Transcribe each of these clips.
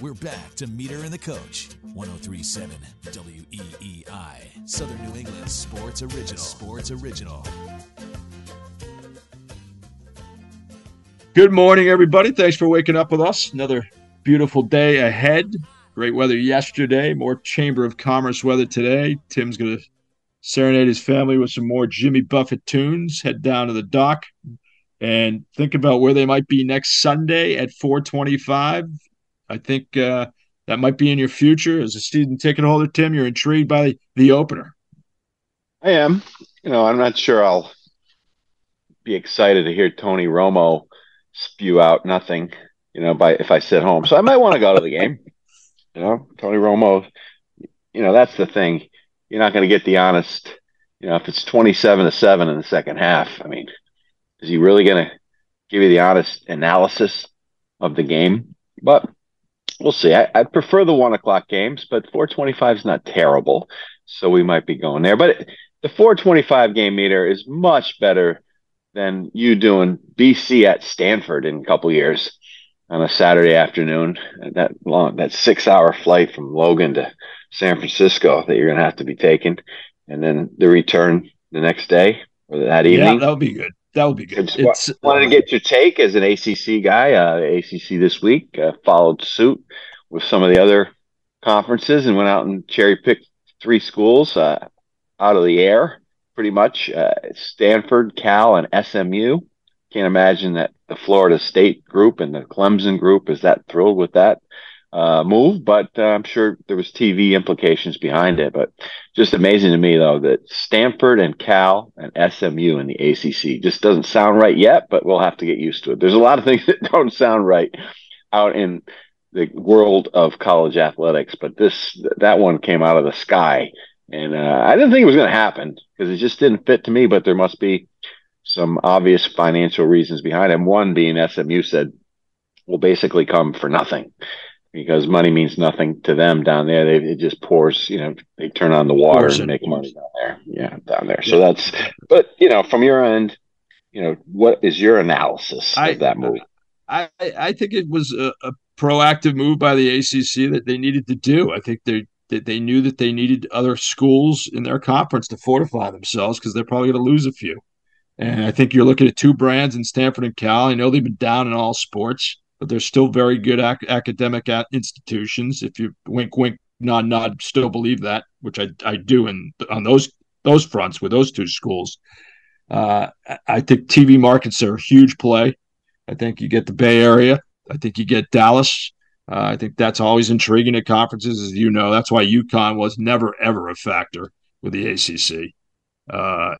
We're back to Meter and the Coach, 1037 WEEI, Southern New England Sports Original. Sports Original. Good morning, everybody. Thanks for waking up with us. Another beautiful day ahead. Great weather yesterday, more Chamber of Commerce weather today. Tim's going to serenade his family with some more Jimmy Buffett tunes, head down to the dock, and think about where they might be next Sunday at 425 I think uh, that might be in your future as a season ticket holder. Tim, you're intrigued by the opener. I am. You know, I'm not sure I'll be excited to hear Tony Romo spew out nothing. You know, by if I sit home, so I might want to go to the game. You know, Tony Romo. You know, that's the thing. You're not going to get the honest. You know, if it's 27 to seven in the second half, I mean, is he really going to give you the honest analysis of the game? But we'll see. I, I, prefer the one o'clock games, but 425 is not terrible. So we might be going there. But the 425 game meter is much better than you doing BC at Stanford in a couple years on a Saturday afternoon. That long, that six hour flight from Logan to San Francisco that you're going to have to be taking. And then the return the next day or that evening. Yeah, that would be good. That would be good. It's, wanted to get your take as an ACC guy. Uh, ACC this week uh, followed suit with some of the other conferences and went out and cherry picked three schools uh, out of the air, pretty much uh, Stanford, Cal, and SMU. Can't imagine that the Florida State group and the Clemson group is that thrilled with that uh, move, but uh, I'm sure there was TV implications behind it. But just amazing to me though that Stanford and Cal and SMU in the ACC just doesn't sound right yet, but we'll have to get used to it. There's a lot of things that don't sound right out in the world of college athletics, but this that one came out of the sky, and uh, I didn't think it was going to happen because it just didn't fit to me. But there must be some obvious financial reasons behind it. One being SMU said will basically come for nothing because money means nothing to them down there. They, it just pours, you know, they turn on the water and make money down there. Yeah, down there. So that's, but, you know, from your end, you know, what is your analysis I, of that move? I, I think it was a, a, proactive move by the ACC that they needed to do. I think they, that they knew that they needed other schools in their conference to fortify themselves because they're probably going to lose a few. And I think you're looking at two brands in Stanford and Cal. I know they've been down in all sports but they're still very good ac- academic institutions. If you wink, wink, nod, nod, still believe that, which I, I do in on those those fronts with those two schools. Uh, I think TV markets are a huge play. I think you get the Bay Area. I think you get Dallas. Uh, I think that's always intriguing at conferences, as you know. That's why UConn was never ever a factor with the ACC. Uh,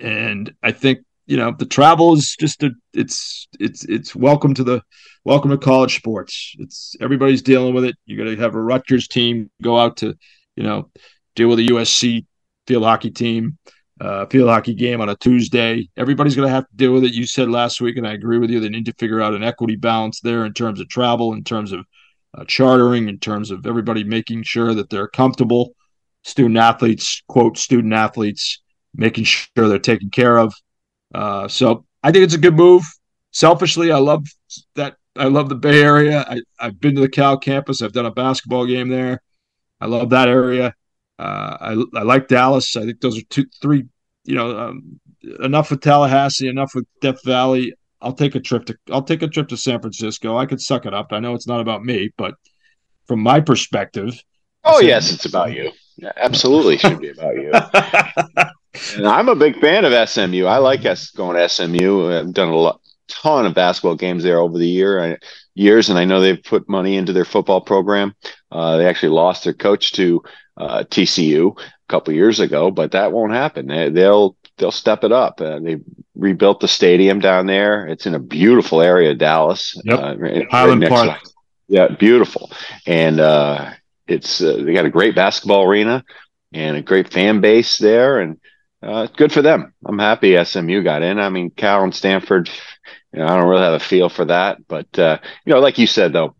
and I think you know the travel is just a it's it's it's welcome to the welcome to college sports. It's everybody's dealing with it. You're going to have a Rutgers team go out to, you know, deal with a USC field hockey team, uh, field hockey game on a Tuesday. Everybody's going to have to deal with it. You said last week, and I agree with you. They need to figure out an equity balance there in terms of travel, in terms of uh, chartering, in terms of everybody making sure that they're comfortable. Student athletes, quote, student athletes, making sure they're taken care of. Uh, so I think it's a good move. Selfishly, I love that I love the Bay Area. I, I've been to the Cal campus. I've done a basketball game there. I love that area. Uh, I, I like Dallas. I think those are two, three, you know, um, enough with Tallahassee, enough with Death Valley. I'll take a trip to I'll take a trip to San Francisco. I could suck it up. I know it's not about me, but from my perspective. Oh yes, it's about you. Yeah, absolutely, should be about you. and I'm a big fan of SMU. I like us going to SMU. I've done a lot, ton of basketball games there over the year I, years, and I know they've put money into their football program. Uh, they actually lost their coach to uh, TCU a couple years ago, but that won't happen. They, will they'll step it up. Uh, they rebuilt the stadium down there. It's in a beautiful area, of Dallas. Yep. Uh, right, Highland right Park. To, yeah, beautiful, and uh, it's uh, they got a great basketball arena and a great fan base there, and uh, good for them. I'm happy SMU got in. I mean, Cal and Stanford. You know, I don't really have a feel for that, but uh, you know, like you said though,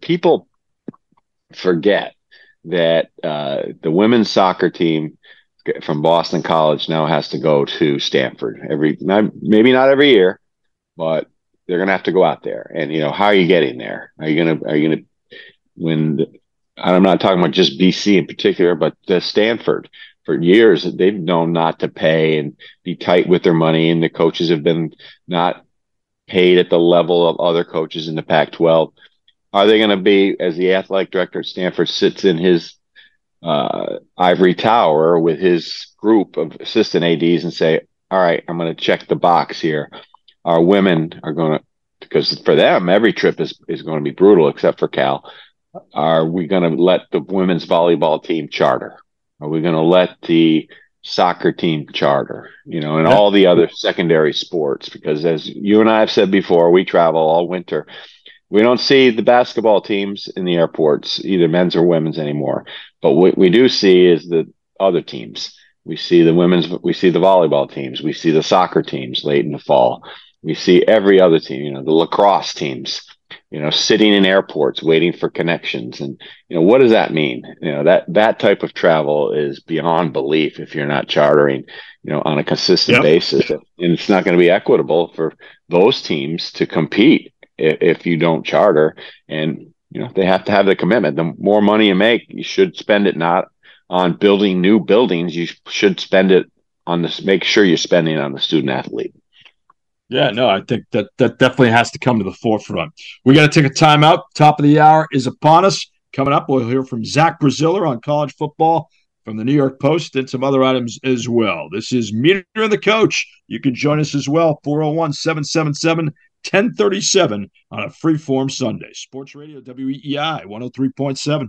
people forget that uh, the women's soccer team from Boston College now has to go to Stanford every not, maybe not every year, but they're going to have to go out there. And you know, how are you getting there? Are you going to are you going to when the, I'm not talking about just BC in particular, but Stanford for years they've known not to pay and be tight with their money, and the coaches have been not paid at the level of other coaches in the Pac-12. Are they going to be, as the athletic director at Stanford sits in his uh, ivory tower with his group of assistant ads and say, "All right, I'm going to check the box here. Our women are going to." Because for them, every trip is, is going to be brutal, except for Cal. Are we going to let the women's volleyball team charter? Are we going to let the soccer team charter, you know, and all the other secondary sports. Because as you and I have said before, we travel all winter. We don't see the basketball teams in the airports, either men's or women's anymore. But what we do see is the other teams. We see the women's, we see the volleyball teams, we see the soccer teams late in the fall. We see every other team, you know, the lacrosse teams, you know, sitting in airports waiting for connections. And, you know, what does that mean? You know, that, that type of travel is beyond belief if you're not chartering, you know, on a consistent yep. basis. And it's not going to be equitable for those teams to compete if, if you don't charter. And you know they have to have the commitment the more money you make you should spend it not on building new buildings you should spend it on this make sure you're spending on the student athlete yeah no i think that that definitely has to come to the forefront. We got to take a timeout. Top of the hour is upon us. Coming up we'll hear from zach braziller on college football from the new york post and some other items as well. This is meter and the coach. You can join us as well 401 777 1037 on a freeform Sunday. Sports Radio WEEI 103.7.